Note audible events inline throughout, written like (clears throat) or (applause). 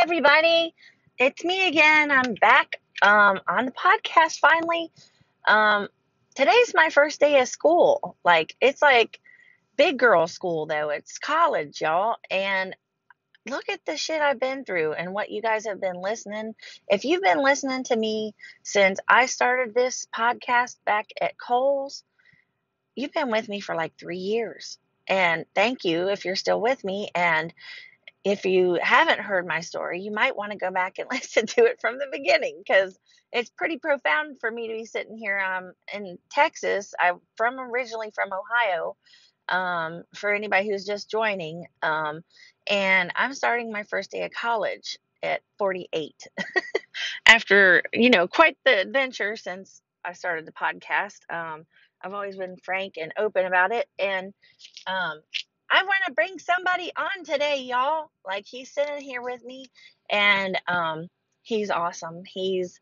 everybody. It's me again. I'm back um, on the podcast finally. Um, today's my first day of school. Like, it's like big girl school, though. It's college, y'all. And look at the shit I've been through and what you guys have been listening. If you've been listening to me since I started this podcast back at Kohl's, you've been with me for like three years. And thank you if you're still with me. And if you haven't heard my story, you might want to go back and (laughs) listen to it from the beginning because it's pretty profound for me to be sitting here um, in Texas. I'm from originally from Ohio. Um, for anybody who's just joining, um, and I'm starting my first day of college at 48 (laughs) after you know quite the adventure since I started the podcast. Um, I've always been frank and open about it, and um, I want to bring somebody on today, y'all. Like he's sitting here with me, and um, he's awesome. He's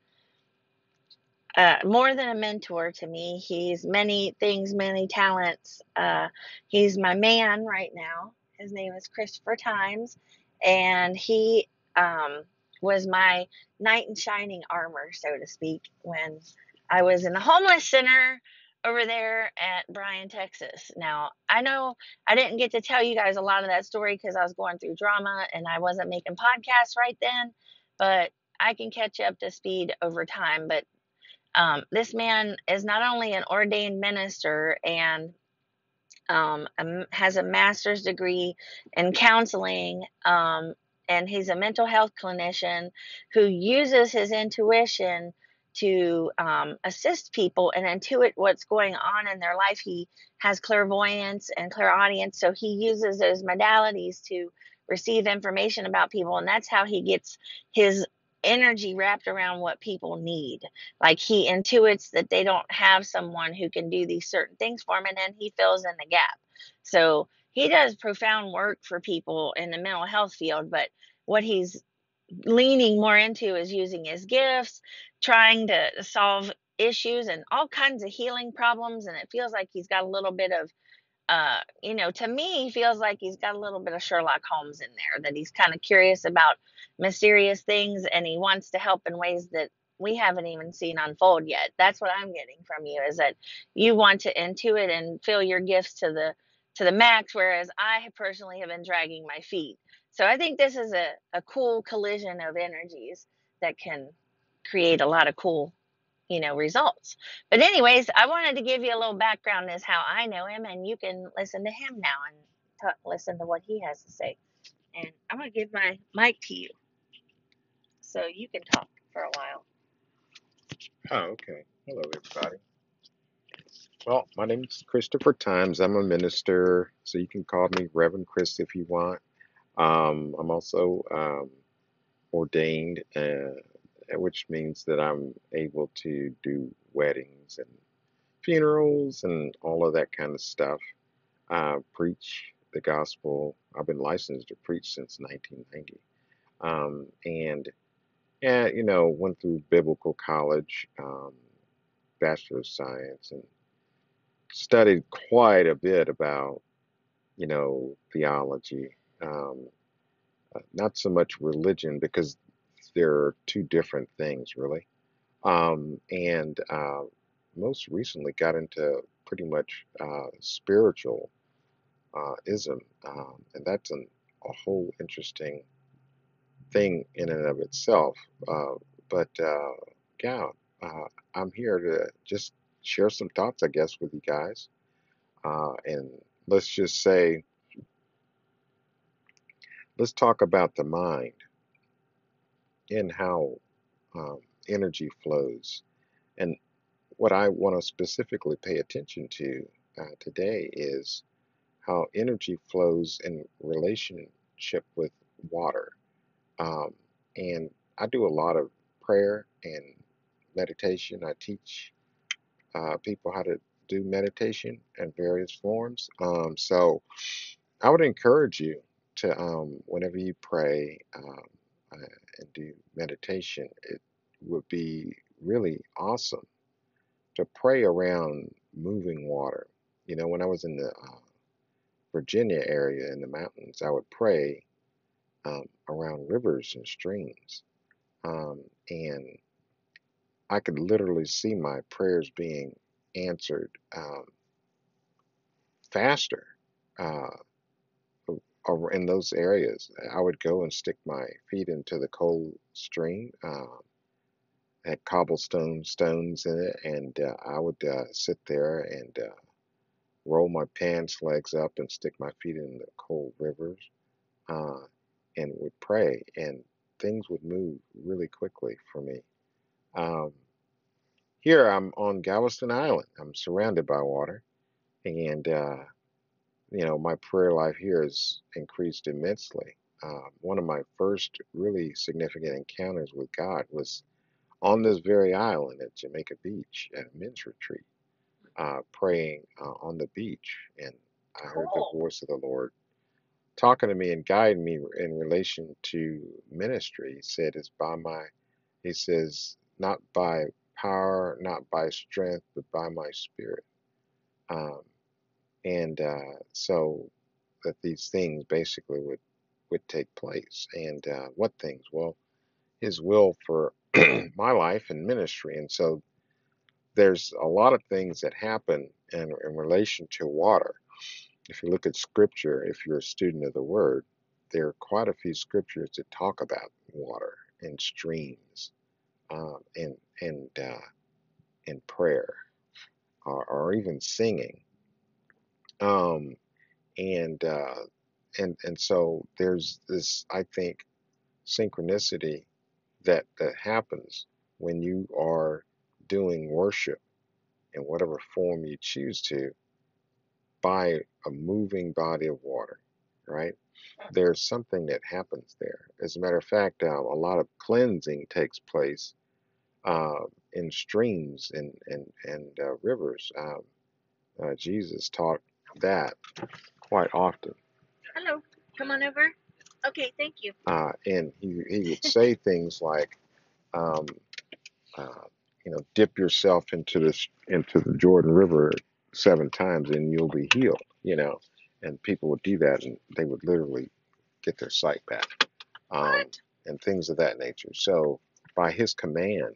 uh, more than a mentor to me. He's many things, many talents. Uh, he's my man right now. His name is Christopher Times, and he um, was my knight in shining armor, so to speak, when I was in the homeless center over there at Bryan, Texas. Now, I know I didn't get to tell you guys a lot of that story because I was going through drama and I wasn't making podcasts right then, but I can catch up to speed over time. But um, this man is not only an ordained minister and um, has a master's degree in counseling, um, and he's a mental health clinician who uses his intuition to um, assist people and intuit what's going on in their life. He has clairvoyance and clairaudience, so he uses those modalities to receive information about people, and that's how he gets his energy wrapped around what people need. Like he intuits that they don't have someone who can do these certain things for them, and then he fills in the gap. So he does profound work for people in the mental health field, but what he's leaning more into is using his gifts, trying to solve issues and all kinds of healing problems. And it feels like he's got a little bit of, uh, you know, to me, he feels like he's got a little bit of Sherlock Holmes in there, that he's kind of curious about mysterious things and he wants to help in ways that we haven't even seen unfold yet. That's what I'm getting from you is that you want to intuit and fill your gifts to the to the max, whereas I personally have been dragging my feet. So I think this is a, a cool collision of energies that can create a lot of cool, you know, results. But anyways, I wanted to give you a little background as how I know him, and you can listen to him now and t- listen to what he has to say. And I'm gonna give my mic to you, so you can talk for a while. Oh, okay. Hello, everybody. Well, my name is Christopher Times. I'm a minister, so you can call me Reverend Chris if you want. Um, I'm also um, ordained, uh, which means that I'm able to do weddings and funerals and all of that kind of stuff. Uh, preach the gospel. I've been licensed to preach since 1990. Um, and, yeah, you know, went through biblical college, um, Bachelor of Science, and studied quite a bit about, you know, theology um, uh, not so much religion because they're two different things really. Um, and uh, most recently got into pretty much uh, spiritual uh, ism, um, and that's an, a whole interesting thing in and of itself. Uh, but uh, yeah, I'm here to just share some thoughts, I guess, with you guys. And let's just say let's talk about the mind and how um, energy flows. And what I want to specifically pay attention to uh, today is how energy flows in relationship with water. Um, and I do a lot of prayer and meditation. I teach uh, people how to do meditation in various forms. Um, so I would encourage you to um, whenever you pray um, uh, and do meditation, it would be really awesome to pray around moving water. You know, when I was in the uh, Virginia area in the mountains, I would pray um, around rivers and streams. Um, and I could literally see my prayers being answered um, faster uh, in those areas. I would go and stick my feet into the cold stream. Um, had cobblestone stones in it, and uh, I would uh, sit there and uh, roll my pants legs up and stick my feet in the cold rivers uh, and would pray, and things would move really quickly for me. Um, here I'm on Galveston Island. I'm surrounded by water, and uh, you know my prayer life here has increased immensely. Uh, one of my first really significant encounters with God was on this very island at Jamaica Beach at a men's retreat, uh, praying uh, on the beach, and I heard the voice of the Lord talking to me and guiding me in relation to ministry. He said, "It's by my," he says, "not by power, not by strength, but by my spirit." Um, and uh, so that these things basically would would take place. And uh, what things? Well, His will for (clears throat) my life and ministry. And so there's a lot of things that happen in, in relation to water. If you look at scripture, if you're a student of the word, there are quite a few scriptures that talk about water and streams um, and and uh, and prayer or, or even singing. Um, and uh, and and so there's this, I think, synchronicity that that happens when you are doing worship in whatever form you choose to by a moving body of water, right? There's something that happens there. As a matter of fact, uh, a lot of cleansing takes place uh, in streams and and and uh, rivers. Um, uh, Jesus taught that quite often, Hello. Come on over. Okay, thank you. uh, and he he would say (laughs) things like, um, uh, you know, dip yourself into this into the Jordan River seven times and you'll be healed. You know, and people would do that and they would literally get their sight back, um, and things of that nature. So by his command,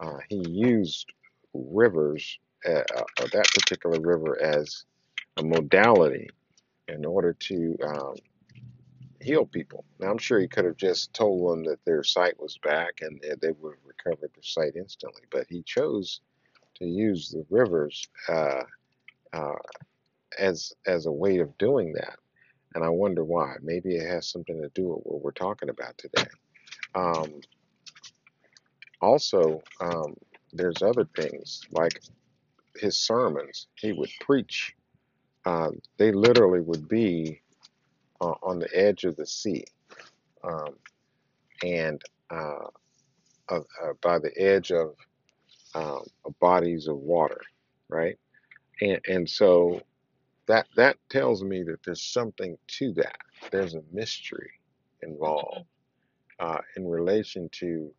uh, he used rivers, uh, uh, that particular river, as a modality in order to um, heal people. Now, I'm sure he could have just told them that their sight was back and uh, they would have recovered their sight instantly, but he chose to use the rivers uh, uh, as as a way of doing that. And I wonder why. Maybe it has something to do with what we're talking about today. Um, also, um, there's other things like his sermons. He would preach. Uh, they literally would be uh, on the edge of the sea um, and uh, uh, uh, by the edge of um, bodies of water, right? And and so that that tells me that there's something to that. There's a mystery involved uh, in relation to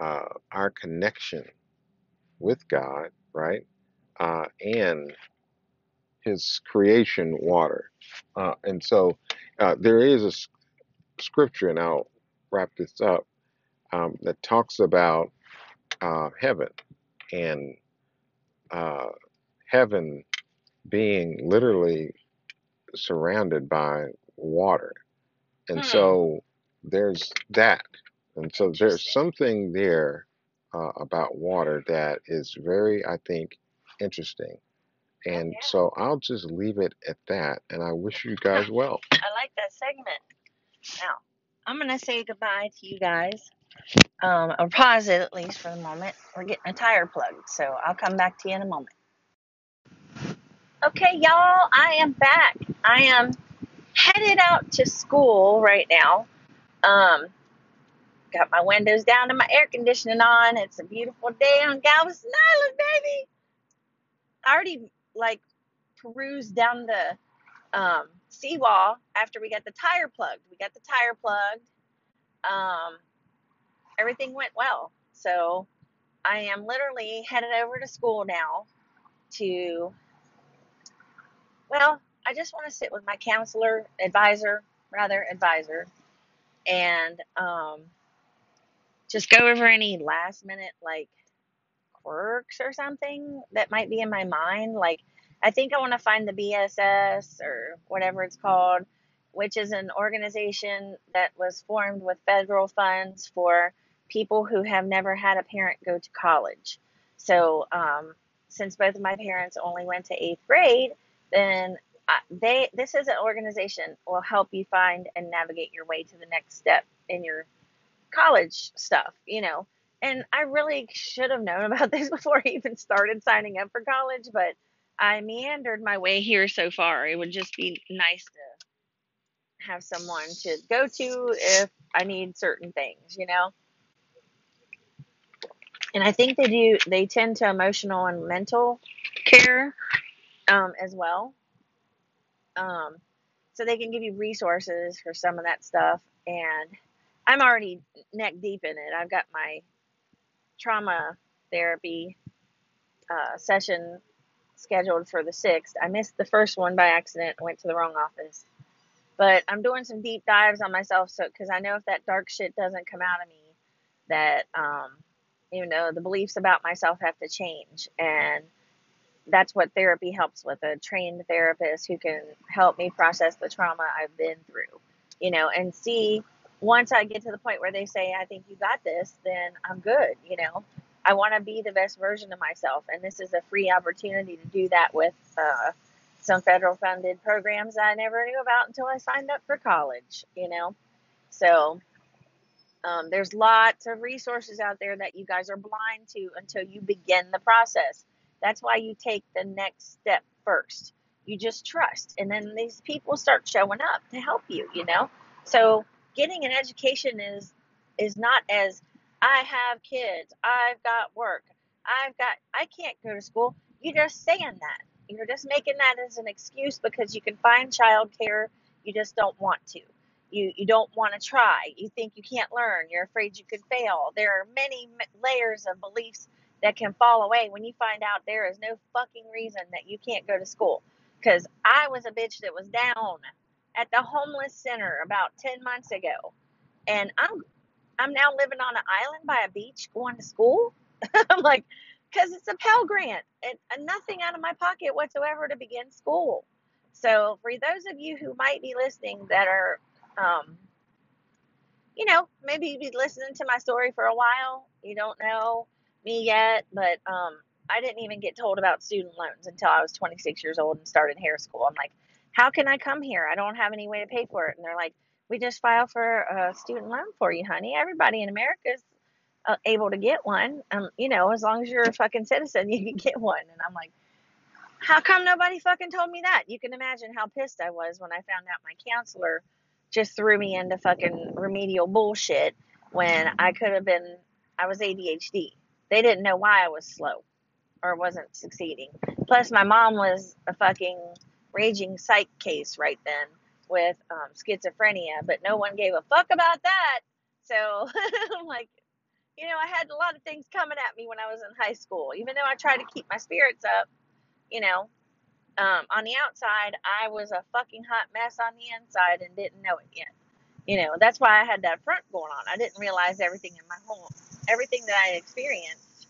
uh, our connection with God, right? Uh, and His creation, water. Uh, and so uh, there is a s- scripture, and I'll wrap this up, um, that talks about uh, heaven and uh, heaven being literally surrounded by water. And Hmm. so there's that. And so there's something there uh, about water that is very, I think, interesting. Oh And so I'll just leave it at that. And I wish you (laughs) guys well. I like that segment. Now, I'm gonna say goodbye to you guys. Um, or pause it at least for the moment. We're getting a tire plugged, so I'll come back to you in a moment. Okay, y'all, I am back. I am headed out to school right now. Um, got my windows down and my air conditioning on. It's a beautiful day on Galveston Island, baby. I already like perused down the um, seawall after we got the tire plugged. We got the tire plugged. Um, everything went well. So I am literally headed over to school now to, well, I just want to sit with my counselor, advisor, rather, advisor, and um, just go over any last minute like quirks or something that might be in my mind. Like, I think I want to find the BSS or whatever it's called, which is an organization that was formed with federal funds for people who have never had a parent go to college. So, um, since both of my parents only went to eighth grade, then they this is an organization will help you find and navigate your way to the next step in your college stuff, you know. And I really should have known about (laughs) this before I even started signing up for college, but I meandered my way here so far. It would just be nice to have someone to go to if I need certain things, you know. And I think they do. They tend to emotional and mental care um, as well. Um, so they can give you resources for some of that stuff. And I'm already neck deep in it. I've got my trauma therapy uh, session scheduled for the 6th. I missed the first one by accident, went to the wrong office. But I'm doing some deep dives on myself so because I know if that dark shit doesn't come out of me, that um, you know the beliefs about myself have to change, and that's what therapy helps with a trained therapist who can help me process the trauma I've been through, you know, and see once I get to the point where they say, I think you got this, then I'm good, you know. I want to be the best version of myself, and this is a free opportunity to do that with uh, some federal funded programs I never knew about until I signed up for college, you know. So um, there's lots of resources out there that you guys are blind to until you begin the process. That's why you take the next step first. You just trust, and then these people start showing up to help you. You know, so getting an education is is not as I have kids, I've got work, I've got I can't go to school. You're just saying that. You're just making that as an excuse because you can find childcare. You just don't want to. You you don't want to try. You think you can't learn. You're afraid you could fail. There are many layers of beliefs that can fall away when you find out there is no fucking reason that you can't go to school. Because I was a bitch that was down at the homeless center about 10 months ago. And I'm I'm now living on an island by a beach going to school. (laughs) I'm like, because it's a Pell Grant and, and nothing out of my pocket whatsoever to begin school. So, for those of you who might be listening that are, um, you know, maybe you've been listening to my story for a while, you don't know me yet, but um, I didn't even get told about student loans until I was 26 years old and started hair school. I'm like, how can I come here? I don't have any way to pay for it. And they're like, we just file for a student loan for you, honey. Everybody in America is uh, able to get one. Um, you know, as long as you're a fucking citizen, (laughs) you can get one. And I'm like, how come nobody fucking told me that? You can imagine how pissed I was when I found out my counselor just threw me into fucking remedial bullshit when I could have been, I was ADHD. They didn't know why I was slow or wasn't succeeding. Plus, my mom was a fucking raging psych case right then with um, schizophrenia, but no one gave a fuck about that. So (laughs) I'm like, you know, I had a lot of things coming at me when I was in high school. Even though I tried to keep my spirits up, you know, um, on the outside, I was a fucking hot mess on the inside and didn't know it yet. You know, that's why I had that front going on. I didn't realize everything in my home, everything that I experienced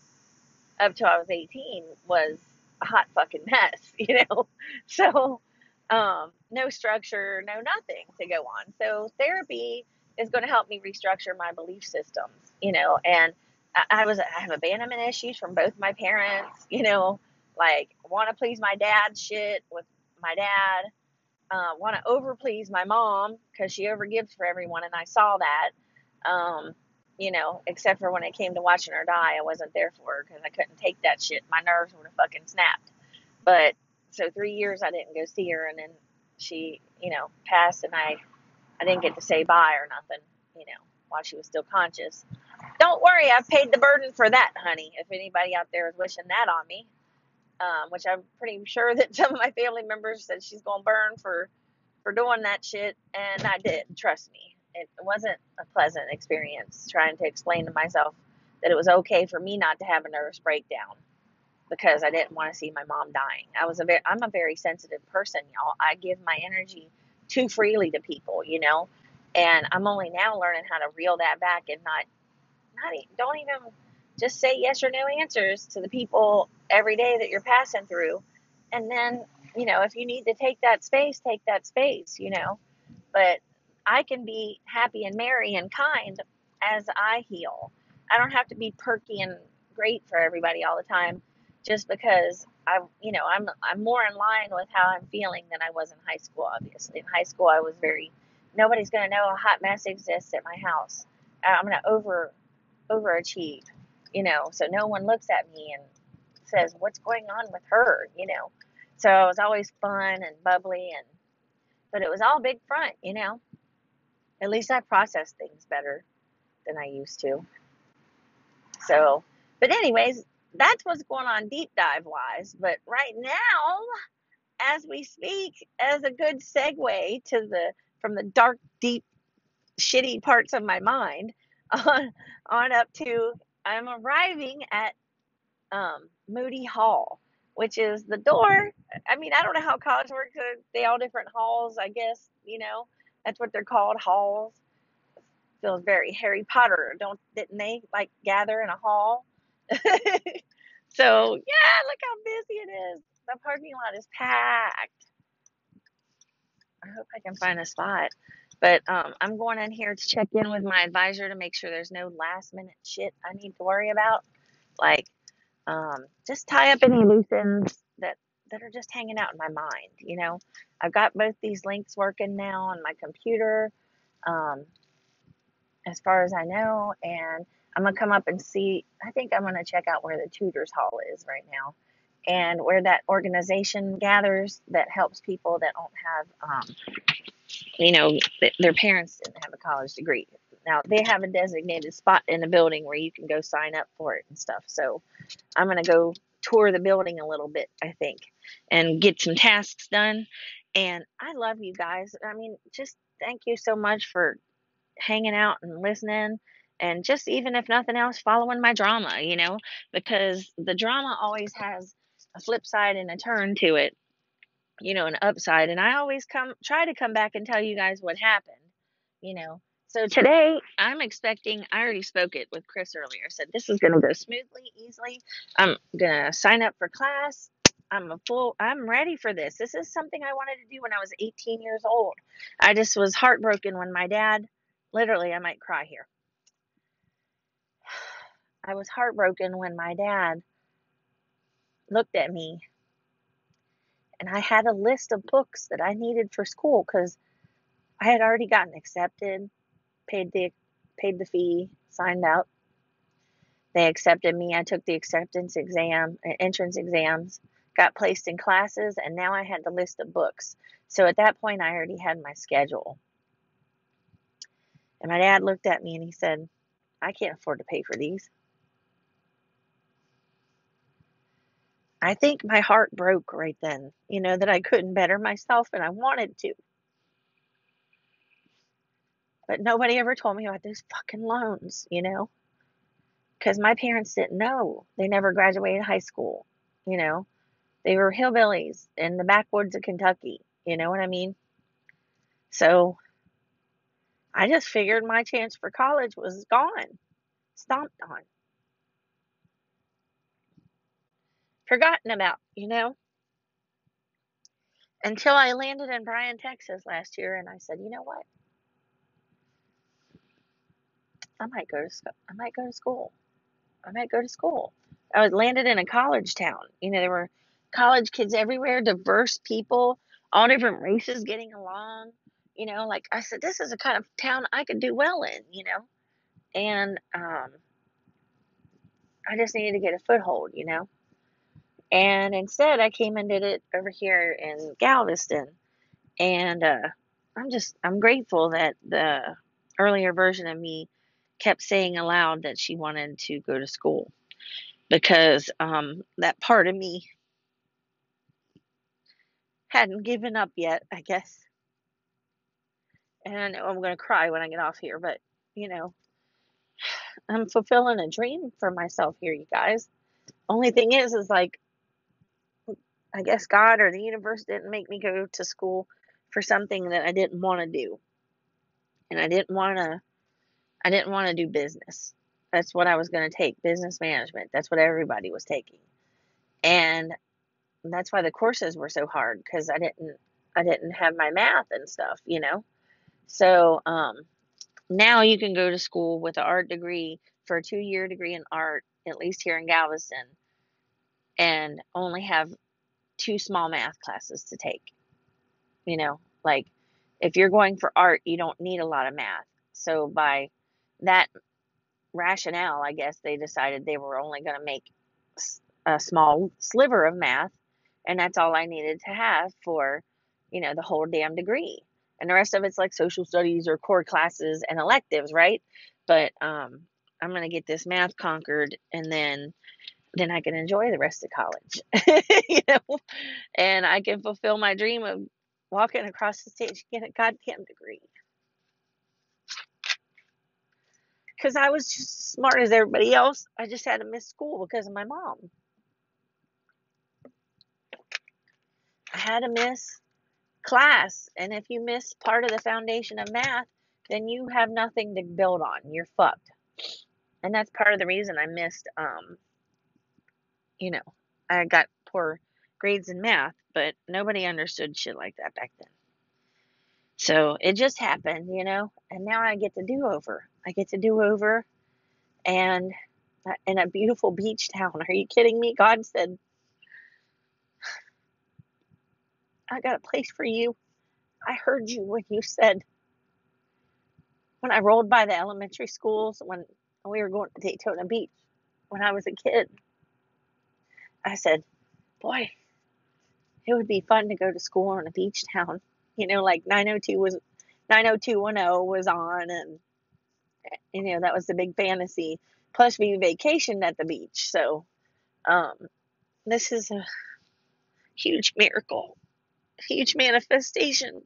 up till I was 18 was a hot fucking mess, (laughs) you know? So, um, no structure, no nothing to go on. So therapy is going to help me restructure my belief systems, you know, and I, I was, I have abandonment issues from both my parents, you know, like want to please my dad shit with my dad, uh, want to over please my mom because she overgives for everyone. And I saw that, um, you know, except for when it came to watching her die, I wasn't there for her because I couldn't take that shit. My nerves would have fucking snapped. But so three years I didn't go see her, and then she, you know, passed, and I, I didn't get to say bye or nothing, you know, while she was still conscious. Don't worry, I've paid the burden for that, honey. If anybody out there is wishing that on me, um, which I'm pretty sure (laughs) that some of my family members said she's gonna burn for, for doing that shit, and I did. Trust me, it wasn't a pleasant experience trying to explain to myself that it was okay for me not to have a nervous breakdown because I didn't want to see my mom dying. I was a very, I'm a very sensitive person, y'all. I give my energy too freely to people, you know, And I'm only now learning how to reel that back and not not even, don't even just say yes or no answers to the people every day that you're passing through. And then, you know, if you need to take that space, take that space, you know. But I can be happy and merry and kind as I heal. I don't have to be perky and great for everybody all the time just because I, you know, I'm I'm more in line with how I'm feeling than I was in high school obviously. In high school I was very nobody's to know a hot mess exists at my house. I'm to over overachieve, you know, so no one looks at me and says, What's going on with her? you know. So it was always fun and bubbly and but it was all big front, you know. At least I process things better than I used to. So but anyways, that's what's going on deep dive wise. But right now, as we speak, as a good segue to the from the dark, deep, shitty parts of my mind (laughs) on on up to I'm arriving at um, Moody Hall, which is the door. I mean, I don't know how college works. They all different halls, I guess. You know, that's what they're called, halls. Feels very Harry Potter, don't didn't they like gather in a hall? (laughs) so yeah, look how busy it is. The parking lot is packed. I hope I can find a spot. But um, I'm going in here to check in with my advisor to make sure there's no last minute shit I need to worry about. Like um, just tie up any loose ends that are just hanging out in my mind. You know, I've got both these links working now on my computer, um, as far as I know, and I'm gonna come up and see. I think I'm gonna check out where the tutors hall is right now, and where that organization gathers that helps people that don't have, um, you know, th- their parents didn't have a college degree. Now they have a designated spot in the building where you can go sign up for it and stuff. So I'm to go tour the building a little bit, I think, and get some tasks done. And I love you guys. I mean, just thank you so much for hanging out and listening. And just even if nothing else, following my drama, you know, because the drama always has a flip side and a turn to it, you know, an upside. And I always come try to come back and tell you guys what happened, you know. So today I'm expecting, I already spoke it with Chris earlier, said this is going to go smoothly, easily. I'm going to sign up for class. I'm a full, I'm ready for this. This is something I wanted to do when I was 18 years old. I just was heartbroken when my dad, literally, I might cry here. (sighs) I was heartbroken when my dad looked at me and I had a list of books that I needed for school because I had already gotten accepted, paid the paid the fee, signed up. They accepted me. I took the acceptance exam, uh, entrance exams, got placed in classes, and now I had the list of books. So at that point, I already had my schedule. And my dad looked at me and he said, I can't afford to pay for these. I think my heart broke right then, you know, that I couldn't better myself and I wanted to. But nobody ever told me about those fucking loans, you know, because my parents didn't know. They never graduated high school, you know. They were hillbillies in the backwoods of Kentucky, you know what I mean? So I just figured my chance for college was gone, stomped on, forgotten about, you know, until I landed in Bryan, Texas last year and I said, you know what? I might go to sc- I might go to school. I might go to school. I was landed in a college town. You know, there were college kids everywhere, diverse people, all different races getting along. You know, like I said, this is a kind of town I could do well in, you know. And um, I just needed to get a foothold, you know. And instead, I came and did it over here in Galveston. And uh, I'm just, I'm grateful that the earlier version of me kept saying aloud that she wanted to go to school because um, that part of me hadn't given up yet, I guess. And I know I'm going to cry when I get off here, but you know, I'm fulfilling a dream for myself here, you guys. Only thing is, is like, I guess God or the universe didn't make me go to school for something that I didn't want to do. and I didn't want to I didn't want to do business. That's what I was going to take, business management. That's what everybody was taking. And that's why the courses were so hard cuz I didn't I didn't have my math and stuff, you know. So, um now you can go to school with an art degree for a 2-year degree in art at least here in Galveston and only have two small math classes to take. You know, like if you're going for art, you don't need a lot of math. So by that rationale, I guess they decided they were only going to make a small sliver of math, and that's all I needed to have for, you know, the whole damn degree. And the rest of it's like social studies or core classes and electives, right? But um, I'm going to get this math conquered, and then then I can enjoy the rest of college, (laughs) you know, and I can fulfill my dream of walking across the stage, and get a goddamn degree. Because I was just smart as everybody else. I just had to miss school because of my mom. I had to miss class. And if you miss part of the foundation of math, then you have nothing to build on. You're fucked. And that's part of the reason I missed, um, you know, I got poor grades in math, but nobody understood shit like that back then. So it just happened, you know, and now I get to do over. I get to do over and uh, in a beautiful beach town. Are you kidding me? God said, I got a place for you. I heard you when you said, when I rolled by the elementary schools, when we were going to Daytona Beach, when I was a kid, I said, boy, it would be fun to go to school in a beach town. You know, like 902 was 90210 was on and you know, that was the big fantasy. Plus we vacationed at the beach. So um this is a huge miracle, huge manifestation,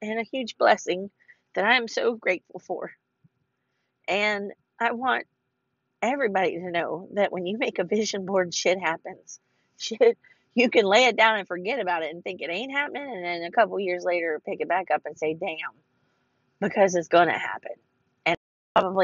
and a huge blessing that I am so grateful for. And I want everybody to know that when you make a vision board, shit happens. (laughs) Shit you can lay it down and forget about it and think it ain't happening, and then a couple years later pick it back up and say, "Damn," because it's gonna happen, and probably